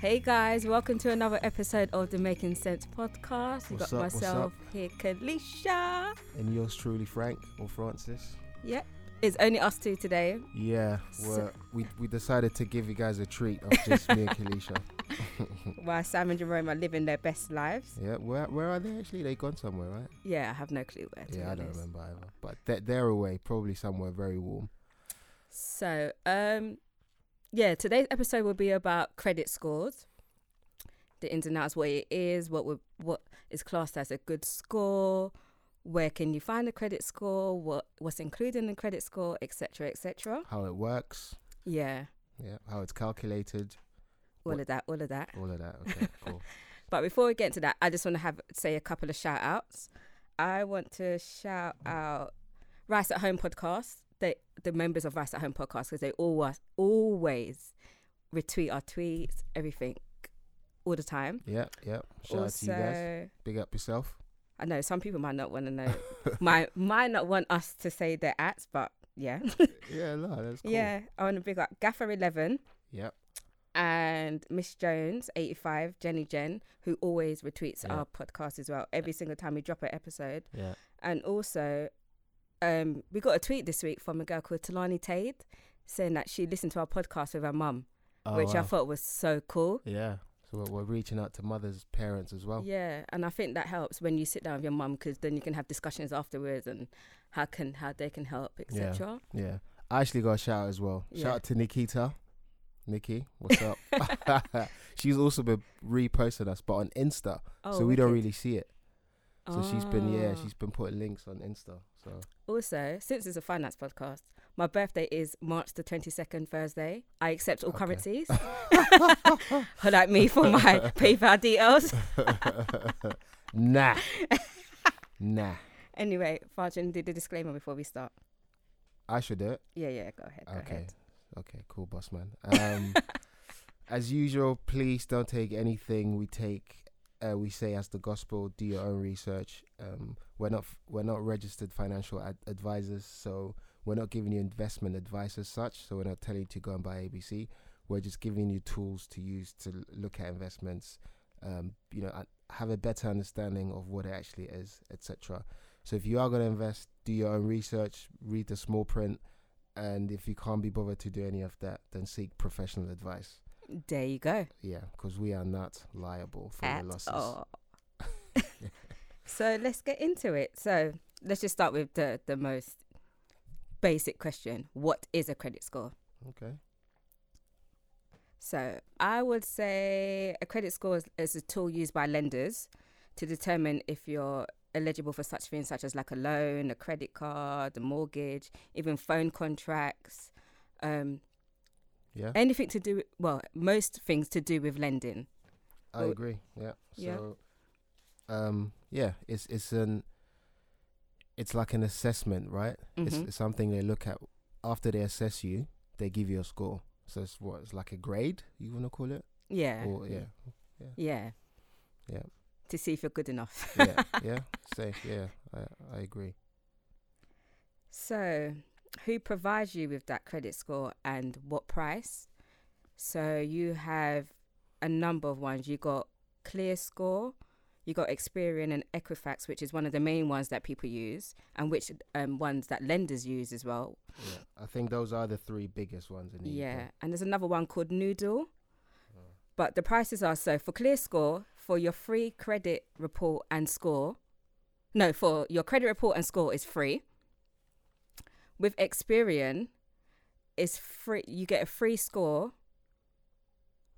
Hey guys, welcome to another episode of the Making Cents podcast. You What's got up, myself here, Kalisha. And yours truly, Frank or Francis. Yep, it's only us two today. Yeah, So- we we decided to give you guys a treat of just me and Kalisha. While Sam and Jerome are living their best lives. Yeah, where where are they actually? They gone somewhere, right? Yeah, I have no clue where. To yeah, I don't remember either. But they're, they're away, probably somewhere very warm. So, um, yeah, today's episode will be about credit scores, the ins and outs, what it is, what would what is classed as a good score, where can you find a credit score, what what's included in the credit score, etc., etc. How it works, Yeah, yeah, how it's calculated, all What- of that, all of that. all of that. Okay, cool. But before we get into that, I just want to have say a couple of shout outs. I want to shout out Rice at Home podcast, they, the members of Rice at Home podcast, because they always always retweet our tweets, everything, all the time. Yeah, yeah. Shout out to you guys. Big up yourself. I know some people might not want to know, might might not want us to say their ats, but yeah, Yeah, no, that's cool. yeah. I want to big up Gaffer Eleven Yep. and Miss Jones, 85, Jenny Jen, who always retweets Yeah. our podcast as well. Every single time we drop an episode. Yeah. And also, um, we got a tweet this week from a girl called Talani Tade saying that she listened to our podcast with her mum, Oh, which I thought was so cool. Yeah. So we're, we're reaching out to mothers, parents as well. Yeah, and I think that helps when you sit down with your mum because then you can have discussions afterwards and how can how they can help, etc. Yeah. yeah. I actually got a shout out as well. Yeah. Shout out to Nikita. Nikki, what's up? She's also been reposting us, but on Insta. Oh, so we don't really see it. So she's been, yeah, Ah. she's been putting links on Insta. So Also, since it's a finance podcast, my birthday is March the 22nd, Thursday. I accept all Okay. currencies. like me for my PayPal details. nah, nah. Anyway, Farjan did the disclaimer before we start. I should do it. Yeah, yeah, go ahead. Go Okay. ahead. Okay, cool, boss man. Um, as usual, please don't take anything we take. Uh, we say as the gospel. Do your own research. Um, we're not f- we're not registered financial ad- advisors, so we're not giving you investment advice as such. So we're not telling you to go and buy ABC. We're just giving you tools to use to l- look at investments. Um, you know, uh, have a better understanding of what it actually is, etc. So if you are going to invest, do your own research, read the small print, and if you can't be bothered to do any of that, then seek professional advice. There you go. Yeah, because we are not liable for At your losses. all. so let's get into it. So let's just start with the, the most basic question What is a credit score? Okay. So I would say a credit score is, is a tool used by lenders to determine if you're eligible for such things such as like a loan, a credit card, a mortgage, even phone contracts, um, Yeah, anything to do with, well, most things to do with lending. I well, agree. Yeah. yeah. So, um, yeah, it's it's an it's like an assessment, right? It's, Mhm. it's something they look at after they assess you. They give you a score. So it's what it's like a grade. You want to call it? Yeah. Or yeah, Yeah. Yeah. To see if you're good enough. yeah, yeah. Safe. Yeah, I I agree. So, who provides you with that credit score and what price? So, you have a number of ones. You got ClearScore, you got Experian and Equifax, which is one of the main ones that people use, and which um, ones that lenders use as well. Yeah, I think those are the three biggest ones in the Yeah, UK. and there's another one called Noddle. Oh. But the prices are so for ClearScore for your free credit report and score. No, for your credit report and score is free. With Experian, is free. You get a free score,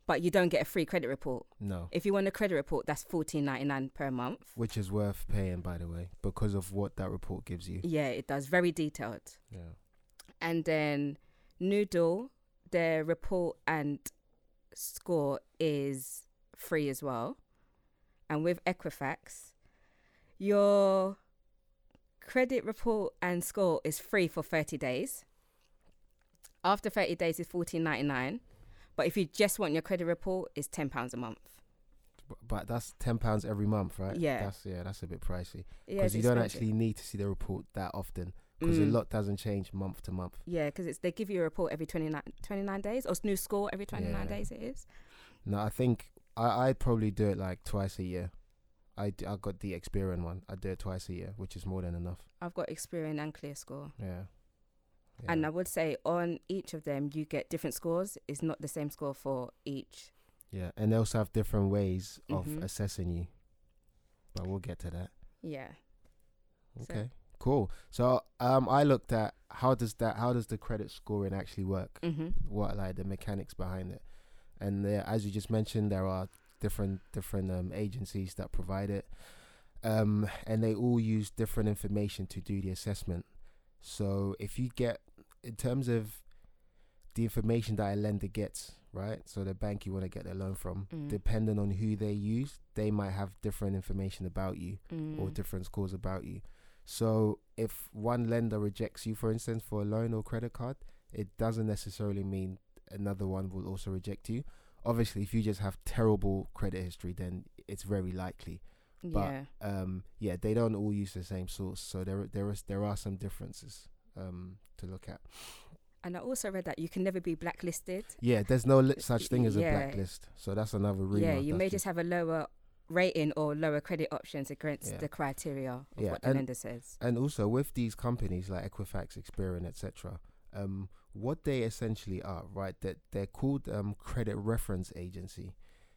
but you don't get a free credit report. No, If you want a credit report, that's fourteen ninety nine per month. which is worth paying, by the way, because of what that report gives you. Yeah, it does. Very detailed. Yeah. and then Noddle, their report and score is free as well. And with Equifax, your credit report and score is free for 30 days. After 30 days is 14.99, but if you just want your credit report it's 10 pounds a month. But that's ten pounds every month, right? Yeah. That's yeah, that's a bit pricey because you don't actually need to see the report that often because Mm. a lot doesn't change month to month. Yeah, because it's they give you a report every 29, 29 days or new score every 29 Yeah. days it is. No, I think I I'd probably do it like twice a year. I d- I got the Experian one. I do it twice a year, which is more than enough. I've got Experian and ClearScore. Yeah. And I would say on each of them, you get different scores. It's not the same score for each. yeah, and they also have different ways of Mhm. assessing you. But we'll get to that. Yeah. So- Okay. Cool. So um I looked at how does that how does the credit scoring actually work? Mm-hmm. What like the mechanics behind it. And there, as you just mentioned there are different different um agencies that provide it. Um and they all use different information to do the assessment. So if you get in terms of the information that a lender gets, right? So the bank you want to get their loan from, Mm. depending on who they use, they might have different information about you Mm. or different scores about you. So if one lender rejects you, for instance, for a loan or credit card, it doesn't necessarily mean another one will also reject you. Obviously, if you just have terrible credit history, then it's very likely. but- yeah. Um, yeah, they don't all use the same source, so there there is there are some differences um, to look at. And I also read that you can never be blacklisted. Yeah, there's no li- such thing as a blacklist, so that's another rumor. yeah, you may just have a lower rating or lower credit options against Yeah. the criteria of Yeah, what the and- lender says. and also with these companies like Equifax, Experian, etc. Um, what they essentially are, right? That they're called um, credit reference agency,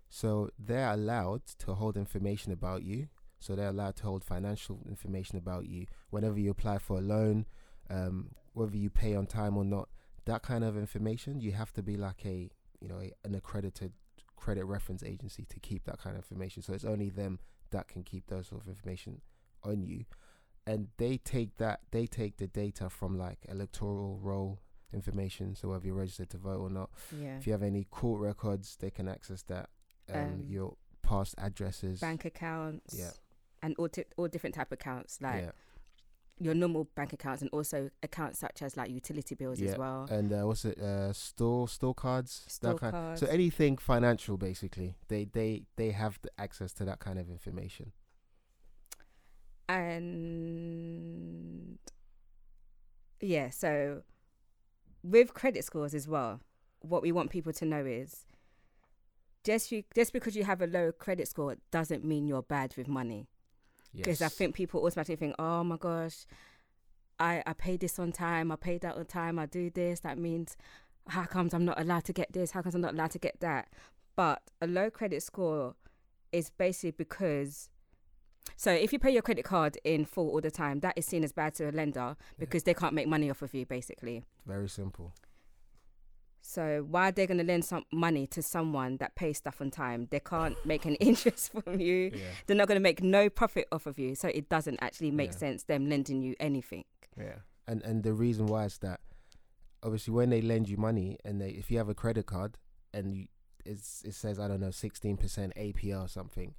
so they're allowed to hold information about you. So they're allowed to hold financial information about you whenever you apply for a loan, um, whether you pay on time or not. That kind of information, you have to be like a, you know, a, an accredited credit reference agency to keep that kind of information. So it's only them that can keep those sort of information on you and they take that they take the data from like electoral roll information so whether you're registered to vote or not Yeah. if you have any court records they can access that um, Um, your past addresses Bank accounts. Yeah. And all, ti- all different type of accounts, like yeah your normal bank accounts and also accounts such as like utility bills as well. and uh, what's it uh store store cards Store that kind cards. so anything financial basically they they they have the access to that kind of information and yeah, so with credit scores as well, what we want people to know is just you just because you have a low credit score doesn't mean you're bad with money. Because I think people automatically think, oh my gosh, I I paid this on time, I paid that on time, I do this. That means how comes I'm not allowed to get this? How comes I'm not allowed to get that? But a low credit score is basically because so if you pay your credit card in full all the time, that is seen as bad to a lender because they can't make money off of you basically. very simple So why are they going to lend some money to someone that pays stuff on time? They can't make an interest from you. yeah They're not going to make no profit off of you. So it doesn't actually make Yeah. sense them lending you anything. Yeah, and and the reason why is that obviously when they lend you money and they if you have a credit card and you it's it says I don't know sixteen percent APR or something,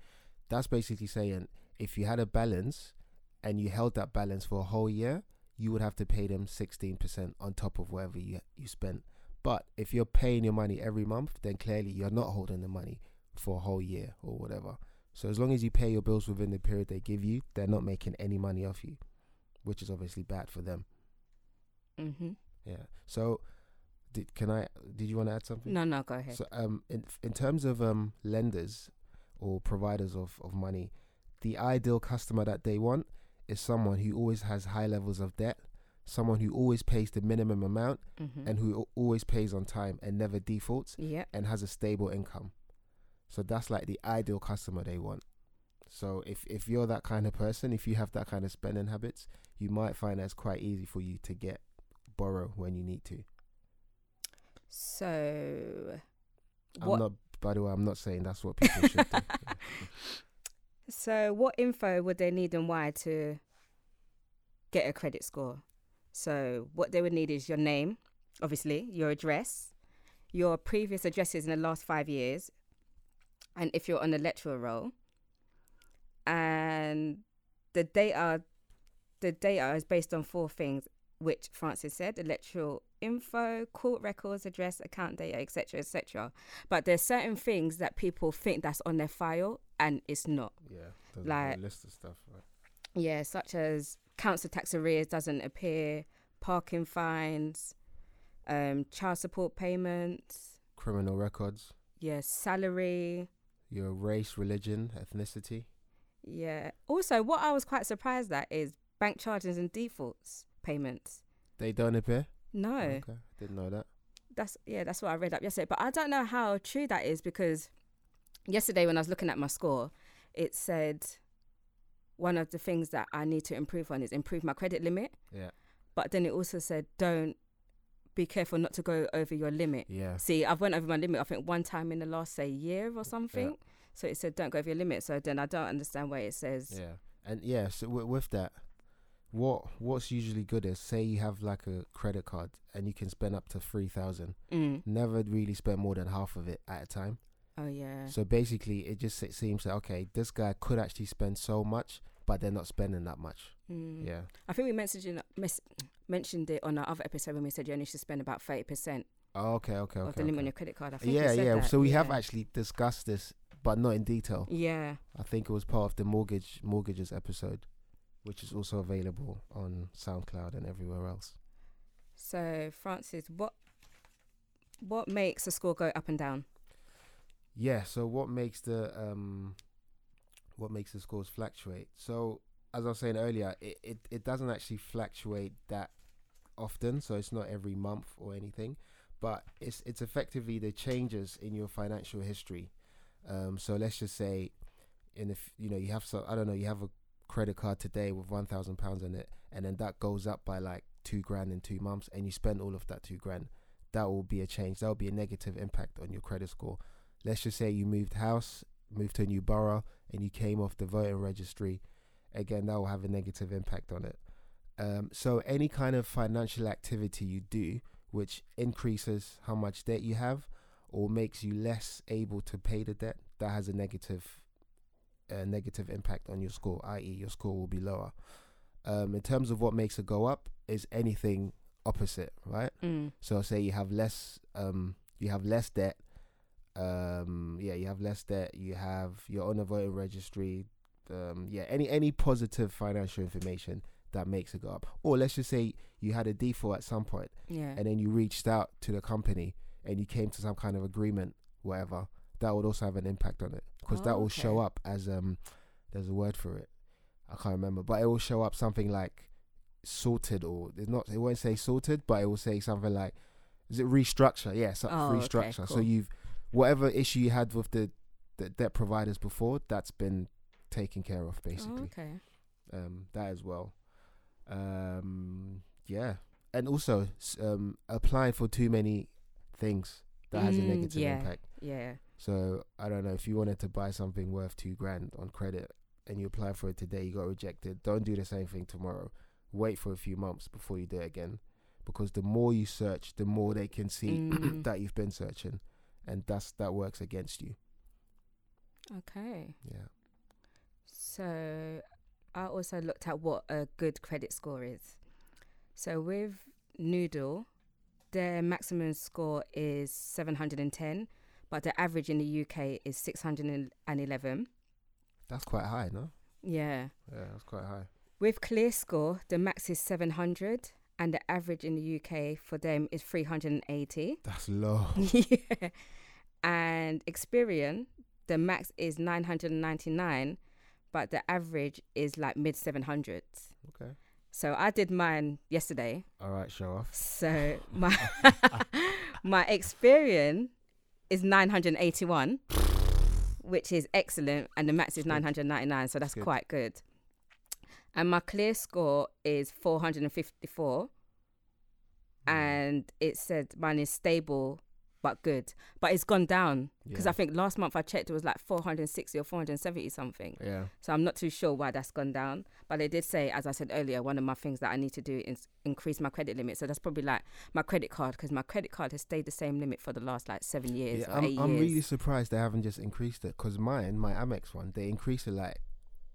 that's basically saying if you had a balance and you held that balance for a whole year, you would have to pay them sixteen percent on top of whatever you you spent. But if you're paying your money every month, then clearly you're not holding the money for a whole year or whatever. So as long as you pay your bills within the period they give you, they're not making any money off you, which is obviously bad for them. hmm Yeah. So, did can I? Did you want to add something? No, no, go ahead. So, um, in in terms of um lenders or providers of of money, the ideal customer that they want is someone who always has high levels of debt, someone who always pays the minimum amount hmm and who always pays on time and never defaults yeah, and has a stable income. So that's like the ideal customer they want. So if if you're that kind of person, if you have that kind of spending habits, you might find that it's quite easy for you to get borrow when you need to. so I'm what? not. By the way, I'm not saying that's what people should do. So what info would they need and why to get a credit score? So what they would need is your name, obviously, your address, your previous addresses in the last five years, and if you're on a electoral roll, and the data, the data is based on four things, which Francis said: electoral info, court records, address, account data, etc., etc. But there's certain things that people think that's on their file, and it's not. Yeah, Like- list of stuff. Right? Yeah, such as council tax arrears doesn't appear, parking fines, um, child support payments. Criminal records. yeah, salary. Your race, religion, ethnicity. Yeah. Also, what I was quite surprised at is bank charges and defaults payments. They don't appear. No, oh, Okay, didn't know that. that's yeah, that's what I read up yesterday. But I don't know how true that is because yesterday when I was looking at my score, it said one of the things that I need to improve on is improve my credit limit. Yeah. But then it also said don't be careful not to go over your limit. Yeah. See, I've went over my limit. I think one time in the last say year or something. Yeah. So it said don't go over your limit. So then I don't understand why it says Yeah, and yeah. So w- with that, what what's usually good is say you have like a credit card and you can spend up to three thousand. mm. Never really spend more than half of it at a time. oh yeah, So basically, it just it seems like okay, this guy could actually spend so much, but they're not spending that much. Mm. Yeah. I think we mentioned it- mes- mentioned it on our other episode when we said you only should spend about thirty percent Oh, okay. Okay. of Okay. the limit on your credit card. I think Yeah, yeah. that, So we have actually discussed this, but not in detail. Yeah. I think it was part of the mortgage mortgages episode, which is also available on SoundCloud and everywhere else. So Francis, what what makes a score go up and down? Yeah. So what makes the um, what makes the scores fluctuate? So as I was saying earlier, it, it, it doesn't actually fluctuate that often. So it's not every month or anything, but it's it's effectively the changes in your financial history. Um, so let's just say, in if you know you have some, I don't know, you have a credit card today with one thousand pounds in it, and then that goes up by like two grand in two months, and you spend all of that two grand. That will be a change. That will be a negative impact on your credit score. Let's just say you moved house, moved to a new borough, and you came off the voting registry. Again, that will have a negative impact on it. Um, so any kind of financial activity you do, which increases how much debt you have, or makes you less able to pay the debt, that has a negative, a negative impact on your score. I.e., your score will be lower. Um, in terms of what makes it go up, is anything opposite, right? Mm. So say you have less, um, you have less debt. Um, yeah, you have less debt. You have you're on a voting registry. Um, yeah, any any positive financial information that makes it go up. Or let's just say you had a default at some point, Yeah. and then you reached out to the company and you came to some kind of agreement, whatever. That would also have an impact on it because that Oh, will show up as um, there's a word for it. I can't remember, but it will show up something like sorted or it's not. It won't say sorted, but it will say something like, is it restructure? Yeah, so Oh, okay, restructure. So you've whatever issue you had with the, the debt providers before, that's been taken care of basically Oh, okay. um, that as well. Um, yeah, and also um, applying for too many things that has a Mm, negative yeah. impact. Yeah. So I don't know if you wanted to buy something worth two grand on credit and you apply for it today, you got rejected. Don't do the same thing tomorrow. Wait for a few months before you do it again, because the more you search, the more they can see Mm. that you've been searching, and that's that works against you. Okay. Yeah. So I also looked at what a good credit score is. So with Noddle, their maximum score is 710, but the average in the UK is 611. That's quite high, no? Yeah. Yeah, that's quite high. With ClearScore, the max is 700 and the average in the UK for them is 380. That's low. yeah. And Experian, the max is 999, but the average is like mid 700s. Okay. So I did mine yesterday. All right, show off. So my my Experian is 981, which is excellent, and the max is 999, so that's Good. quite good. And my clear score is 454, Mm. and it said mine is stable but good, but it's gone down because Yeah. I think last month I checked it was like 460 or 470 something. Yeah. So I'm not too sure why that's gone down. But they did say, as I said earlier, one of my things that I need to do is increase my credit limit. So that's probably like my credit card because my credit card has stayed the same limit for the last like seven years Yeah, or I'm, I'm years. really surprised they haven't just increased it because mine, my Amex one, they increase it like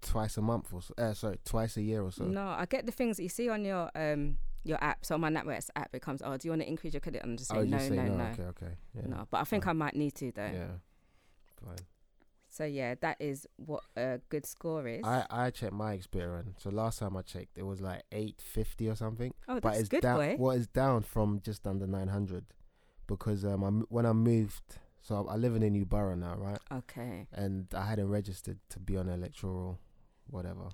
twice a month or so. Uh, sorry, twice a year or so. No, I get the things that you see on your um your app. So my NatWest app, becomes, oh, do you want to increase your credit? And I'm just I saying, would no, say no, no. no, Okay, okay. Yeah. no. But I think fine. I might need to though. Yeah. Fine. So yeah, that is what a good score is. I I checked my Experian. So last time I checked, it was like eight fifty or something. oh, but that's it's good, down. boy. Well, it's down from just under nine hundred, because um, I when I moved So I live in a new borough now, right? Okay. And I hadn't registered to be on electoral, whatever.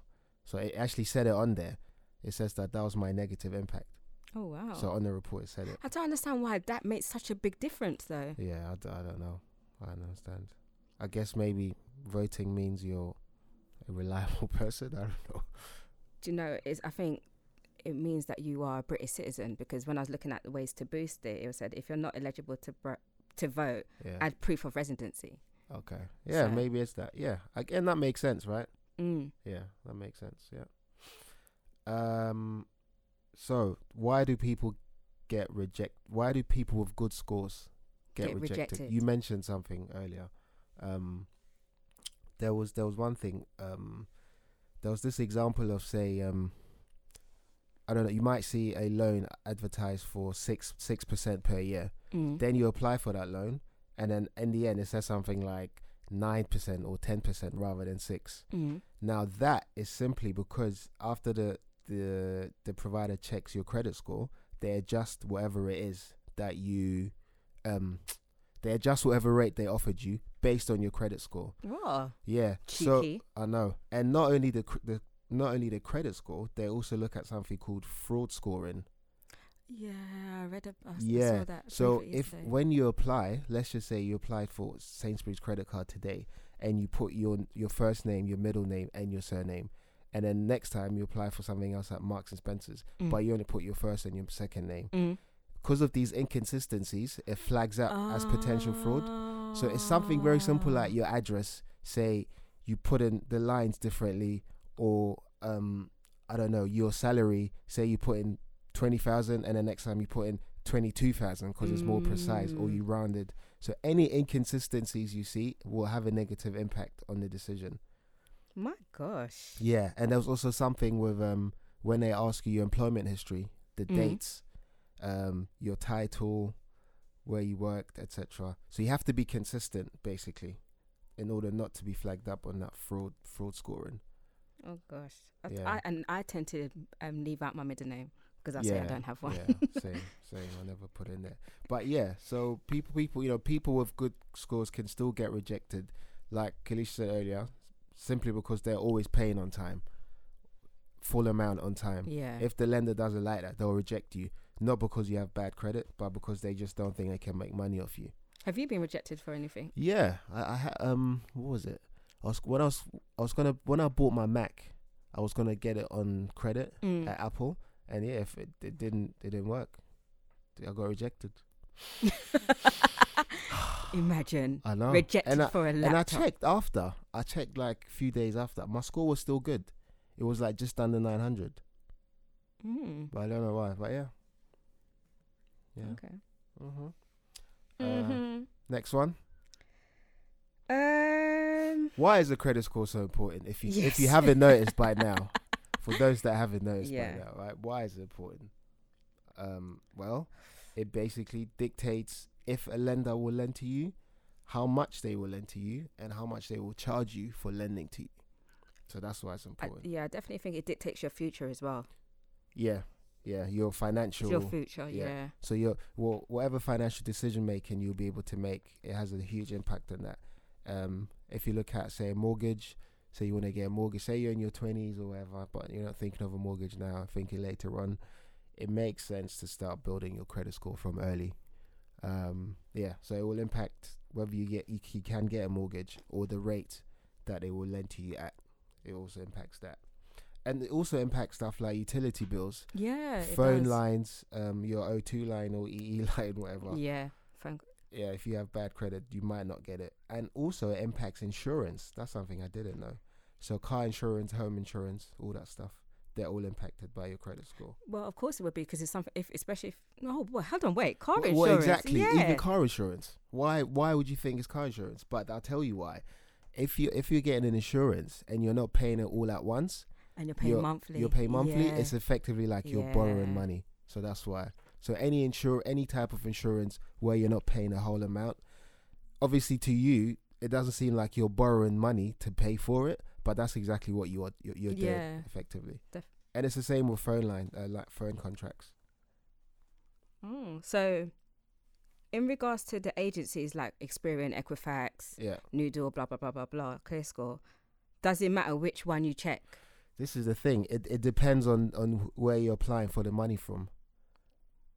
So it actually said it on there. It says that that was my negative impact. Oh wow. So on the report it said it. I don't understand why that makes such a big difference, though. Yeah, I, d- I don't know. I don't understand. I guess maybe voting means you're a reliable person. I don't know. Do you know? Is I think it means that you are a British citizen because when I was looking at the ways to boost it, it said if you're not eligible to br- to vote, Yeah. add proof of residency. okay. Yeah, So- maybe it's that. Yeah. Again, that makes sense, right? Mm. Yeah, that makes sense. Yeah. Um, so why do people get reject? Why do people with good scores get, Get rejected? rejected. You mentioned something earlier. Um, there was there was one thing. Um, there was this example of say um. I don't know. You might see a loan advertised for six six percent per year. Mm. Then you apply for that loan, and then in the end, it says something like nine percent or ten percent rather than six. Mm. Now that is simply because after the the the provider checks your credit score, they adjust whatever it is that you um they adjust whatever rate they offered you based on your credit score. Oh, Yeah. So cheeky. I know. And not only the the not only the credit score, they also look at something called fraud scoring. yeah, I read about. Yeah, that. So if yesterday. when you apply, let's just say you applied for Sainsbury's credit card today, and you put your your first name, your middle name, and your surname, and then next time you apply for something else at Marks and Spencers, Mm. but you only put your first and your second name. Mm. Because of these inconsistencies, it flags up as potential fraud. So it's something very simple like your address. Say you put in the lines differently, or um, I don't know your salary. Say you put in twenty thousand, and the next time you put in twenty two thousand because it's more precise, or Mm. you rounded. So any inconsistencies you see will have a negative impact on the decision. My gosh. Yeah, and there was also something with um when they ask you your employment history, the Mhm. dates, um, your title, where you worked, etc. So you have to be consistent, basically, in order not to be flagged up on that fraud fraud scoring. Oh gosh. I, Yeah. I, and I tend to um, leave out my middle name because I say I don't have one. Yeah, same, same. I never put in there. But yeah, so people, people, you know, people with good scores can still get rejected, like Kalish said earlier, simply because they're always paying on time, full amount on time. Yeah. If the lender doesn't like that, they'll reject you. Not because you have bad credit, but because they just don't think they can make money off you. have you been rejected for anything? Yeah, I, I ha- um, what was it? I was when I was I was gonna when I bought my Mac, I was gonna get it on credit Mm. at Apple, and yeah, if it, it didn't it didn't work, I got rejected. Imagine I know. rejected and I, for a laptop. and I checked after. I checked like a few days after. My score was still good. It was like just under nine hundred, Mm. but I don't know why. But yeah, yeah. Okay. Mhm. Uh, Mhm. next one. Um. Why is the credit score so important? If you if you haven't noticed by now, for those that haven't noticed Yeah. by now, right? Why is it important? Um, well, it basically dictates if a lender will lend to you, how much they will lend to you, and how much they will charge you for lending to you. So that's why it's I, important. yeah, I definitely think it dictates your future as well. yeah, yeah, your financial. Your future, yeah. yeah. So your well, whatever financial decision making you'll be able to make, it has a huge impact on that. Um, if you look at say a mortgage, say you want to get a mortgage, say you're in your twenties or whatever, but you're not thinking of a mortgage now, thinking later on, it makes sense to start building your credit score from early. Um, yeah, so it will impact whether you get you, you can get a mortgage or the rate that they will lend to you at. It also impacts that, and it also impacts stuff like utility bills Yeah. phone lines, um, your O2 line or EE line, whatever. Yeah. Yeah. If you have bad credit, you might not get it. And also, it impacts insurance. That's something I didn't know. So, car insurance, home insurance, all that stuff, they're all impacted by your credit score. Well, of course it would be because it's something. If especially if no, well, hold on, wait, car Well, insurance. exactly. Yeah. Even car insurance. Why? Why would you think it's car insurance? But I'll tell you why. If you if you're getting an insurance and you're not paying it all at once, and you're paying you're- monthly. you're paying monthly. Yeah. It's effectively like you're borrowing money. So that's why. So any insure any type of insurance where you're not paying a whole amount, obviously to you it doesn't seem like you're borrowing money to pay for it, but that's exactly what you are you're, you're doing effectively. Def- and it's the same with phone line, uh, like phone contracts. Mm, so, in regards to the agencies like Experian, Equifax, Yeah. Noddle, blah blah blah blah blah, ClearScore, does it matter which one you check? This is the thing. It it depends on on where you're applying for the money from.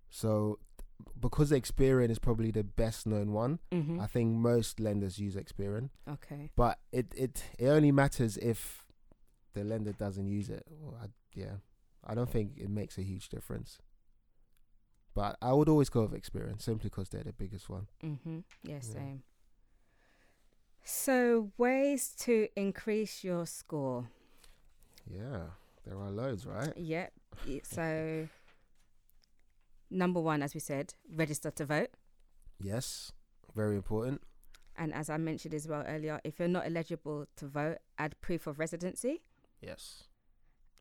So, because Experian is probably the best known one, Mm-hmm. I think most lenders use Experian. okay. But it it it only matters if the lender doesn't use it. Well, I, yeah, I don't think it makes a huge difference. But I would always go with Experian simply because they're the biggest one. Mm-hmm. Yeah, Yeah. same. So ways to increase your score. Yeah, there are loads, right? Yep. So number one, as we said, register to vote. Yes, very important. And as I mentioned as well earlier, if you're not eligible to vote, add proof of residency. Yes.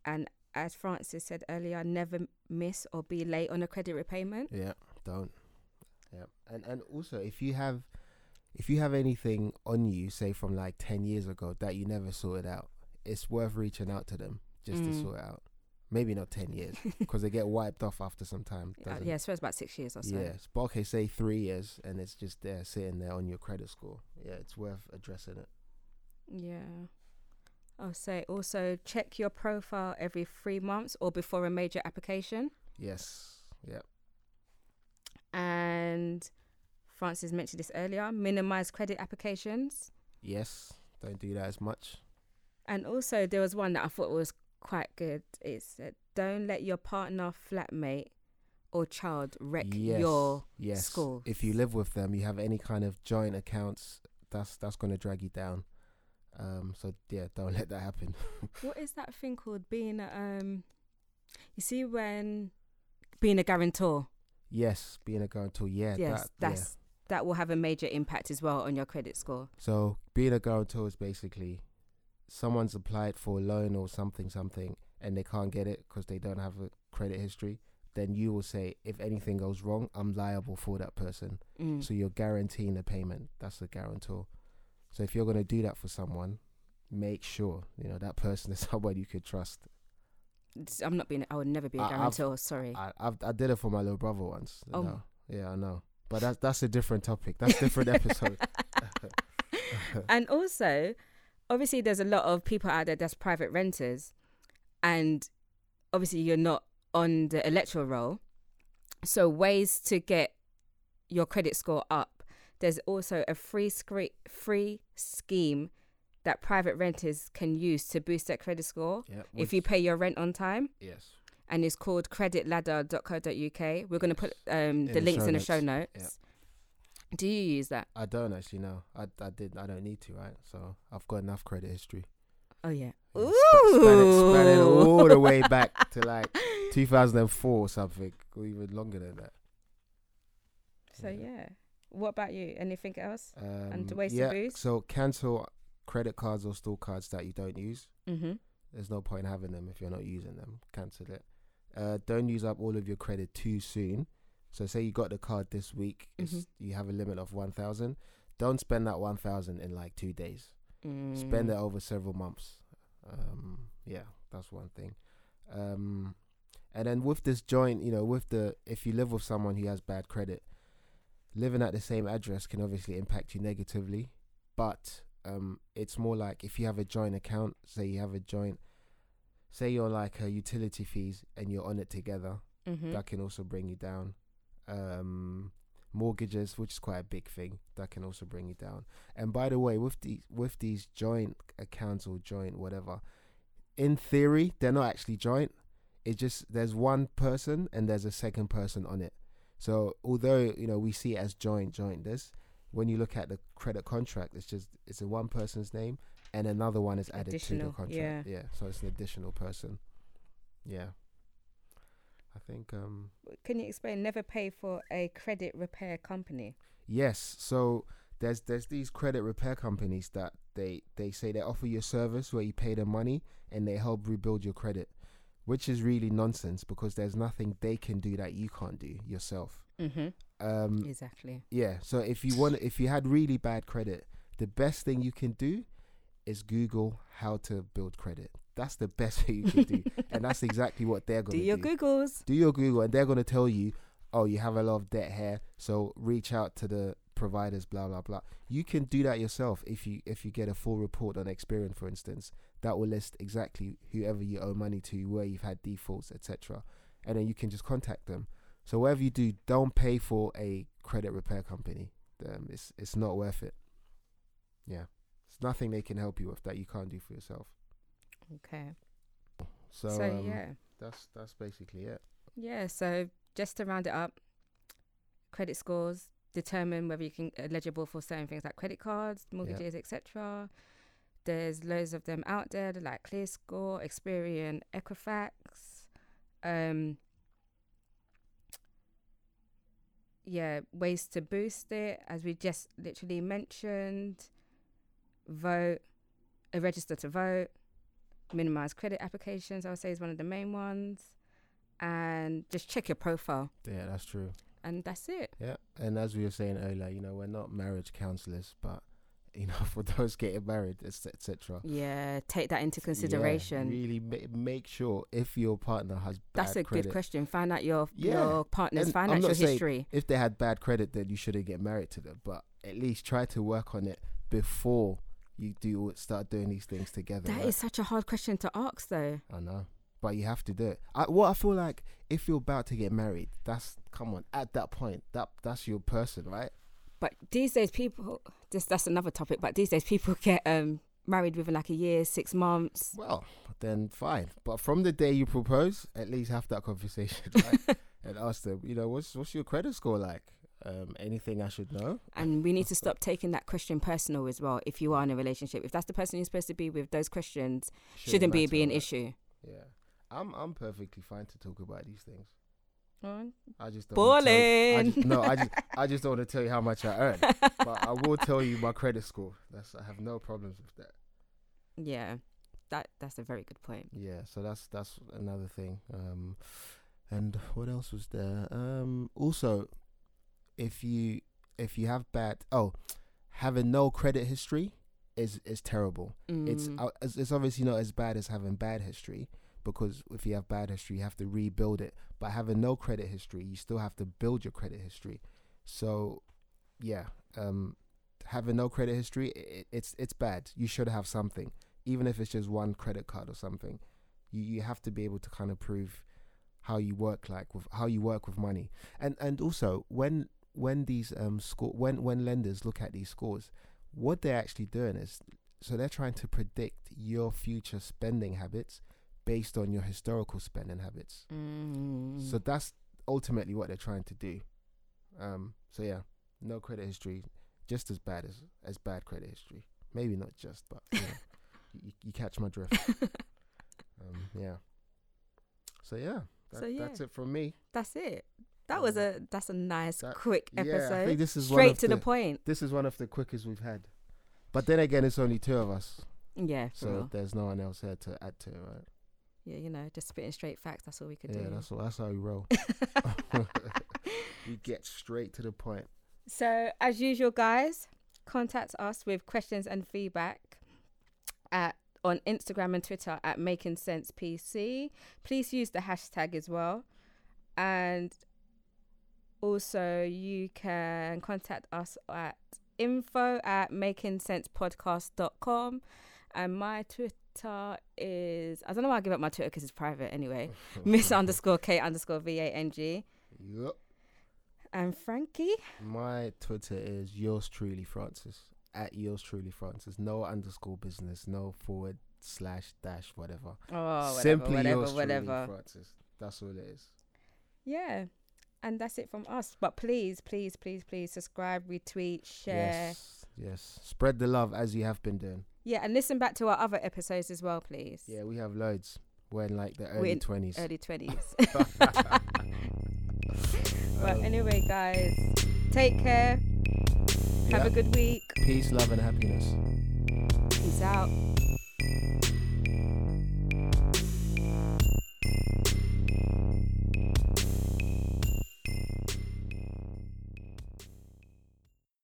And as Francis said earlier, never miss or be late on a credit repayment. Yeah, don't. Yeah, and and also if you have, if you have anything on you, say from like ten years ago that you never sorted out, it's worth reaching out to them just to Mm. sort it out. Maybe not ten years because they get wiped off after some time. Uh, yeah, I suppose about six years or so. Yes, but okay, say three years and it's just there sitting there on your credit score. Yeah, it's worth addressing it. Yeah. I'll say also check your profile every three months or before a major application. Yes. Yeah. And Francis mentioned this earlier minimize credit applications. Yes. Don't do that as much. And also, there was one that I thought was quite good. It said, don't let your partner, flatmate, or child wreck yes. your yes. score. If you live with them, you have any kind of joint accounts. That's that's going to drag you down. Um. So yeah, don't let that happen. What is that thing called? Being a, um, you see when being a guarantor. Yes, being a guarantor. Yeah. yes, that, that's yeah. that will have a major impact as well on your credit score. So being a guarantor is basically someone's applied for a loan or something, something, and they can't get it because they don't have a credit history. Then you will say, if anything goes wrong, I'm liable for that person. Mm. So you're guaranteeing the payment. That's the guarantor. So if you're gonna do that for someone, make sure you know that person is someone you could trust. I'm not being. I would never be a I- I've- guarantor. sorry. I I've, I did it for my little brother once. Oh. No. Yeah, I know. But that's that's a different topic. That's a different episode. and also, obviously, there's a lot of people out there that's private renters, and obviously, you're not on the electoral roll. So, ways to get your credit score up. There's also a free scre- free scheme that private renters can use to boost their credit score if you pay your rent on time. yes. and it's called creditladder.co.uk. We're going to put um, the the links show in the show notes. Do you use that? I don't actually know. I I did. I don't need to, right? So I've got enough credit history. Oh yeah. Yeah, sp- span, it, span it all the way back to like 2004 or something, or even longer than that. So yeah. What about you? Anything else? Um, ways to yeah, boost? So cancel credit cards or store cards that you don't use. Mm-hmm. There's no point having them if you're not using them. Cancel it. Uh, don't use up all of your credit too soon. So say you got the card this week, it's, Mhm. you have a limit of one thousand. Don't spend that one thousand in like two days. Mm. Spend it over several months. Um, yeah, that's one thing. Um, and then with this joint, you know, with the if you live with someone who has bad credit, living at the same address can obviously impact you negatively. But um, it's more like if you have a joint account, say you have a joint, say you're like uh, utility fees and you're on it together, Mm-hmm. that can also bring you down. Um, mortgages, which is quite a big thing, that can also bring you down. And by the way, with these with these joint accounts or joint whatever, in theory they're not actually joint. It just there's one person and there's a second person on it. So although you know we see it as joint joint this, when you look at the credit contract, it's just it's in one person's name and another one is added to the contract. yeah. yeah. So it's an additional person. Yeah. I think um Can you explain? Never pay for a credit repair company. Yes. So there's there's these credit repair companies that they they say they offer you a service where you pay them money and they help rebuild your credit, which is really nonsense because there's nothing they can do that you can't do yourself. Mm-hmm. Um, Exactly. yeah. So if you want, if you had really bad credit, the best thing you can do is Google how to build credit. That's the best thing you can do, and that's exactly what they're gonna your do. Your Googles. do your Google, and they're gonna tell you oh, you have a lot of debt here, so reach out to the providers, blah blah blah. You can do that yourself if you if you get a full report on Experian, for instance. That will list exactly whoever you owe money to, where you've had defaults, etc. And then you can just contact them. So whatever you do, don't pay for a credit repair company. Um, it's it's not worth it. Yeah, it's nothing they can help you with that you can't do for yourself. Okay. So, So, um, yeah. that's that's basically it. Yeah, so just to round it up, credit scores determine whether you can eligible for certain things like credit cards, mortgages, etc. There's loads of them out there like ClearScore, Experian, Equifax. Um, yeah, ways to boost it, as we just literally mentioned. Vote, uh, register to vote, minimize credit applications. I would say is one of the main ones, and just check your profile, Yeah, that's true. and that's it. Yeah, and as we were saying earlier, you know, we're not marriage counselors, but you know, for those getting married, etc. Yeah, take that into consideration. really ma- make sure if your partner has bad That's a credit, good question. Find out your Yeah, your partner's and financial history. If they had bad credit, then you shouldn't get married to them. But at least try to work on it before you do start doing these things together. That right? is such a hard question to ask, though. I know, but you have to do it. I, what I feel like, if you're about to get married, that's come on. At that point, that that's your person, right? But these days, people just that's another topic. But these days, people get um married within like a year, six months. Well, then fine. But from the day you propose, at least have that conversation, right? and ask them, you know, what's what's your credit score like? Um, anything I should know? And we need to stop taking that question personal as well. If you are in a relationship, if that's the person you're supposed to be with, those questions shouldn't be matter, be an right? issue. Yeah, I'm I'm perfectly fine to talk about these things. I just don't wanna tell- I Balling. just, no, I just I just don't want to tell you how much I earn, but I will tell you my credit score. That's I have no problems with that. Yeah, that that's a very good point. Yeah, so that's that's another thing. Um, and what else was there? Um, also, if you if you have bad oh, having no credit history is is terrible. It's Mm. uh, it's it's obviously not as bad as having bad history because if you have bad history, you have to rebuild it. But having no credit history, you still have to build your credit history. So, yeah, um, having no credit history, i it's it's bad. You should have something, even if it's just one credit card or something. You you have to be able to kind of prove how you work like with how you work with money, and and also when when these um score when when lenders look at these scores, what they're actually doing is so they're trying to predict your future spending habits based on your historical spending habits. Mm. So that's ultimately what they're trying to do. Um, so yeah, no credit history, just as bad as as bad credit history. Maybe not just, but you, know, you, you catch my drift. um, yeah. So yeah, that, So, yeah. that's it from me. That's it. That was a that's a nice That- quick Yeah, I episode. think this is Straight to the, point. This is one of the quickest we've had. But then again, it's only two of us, Yeah, so real. there's no one else here to add to, it, right? yeah, you know, just spitting straight facts. That's all we could Yeah, do. Yeah, that's all, that's how we roll. we get straight to the point. So, as usual, guys, contact us with questions and feedback at on Instagram and Twitter at Making Cents PC. Please use the hashtag as well, and also you can contact us at info at makingcentspodcast.com and my Twitter is I don't know why I give up my Twitter because it's private anyway. Miss underscore K underscore V A N G Yup. and Frankie. My Twitter is yours truly, Francis. At yours truly, Francis. No underscore business, no forward slash dash, whatever. Oh, whatever, Simply whatever, yours whatever. truly, Francis. That's all it is. Yeah. And that's it from us. But please, please, please, please subscribe, retweet, share. Yes, yes. Spread the love as you have been doing. Yeah, and listen back to our other episodes as well, please. Yeah, we have loads. We're in like the early twenties. Early 20s. but anyway, guys, take care. Have Yeah. a good week. Peace, love, and happiness. Peace out.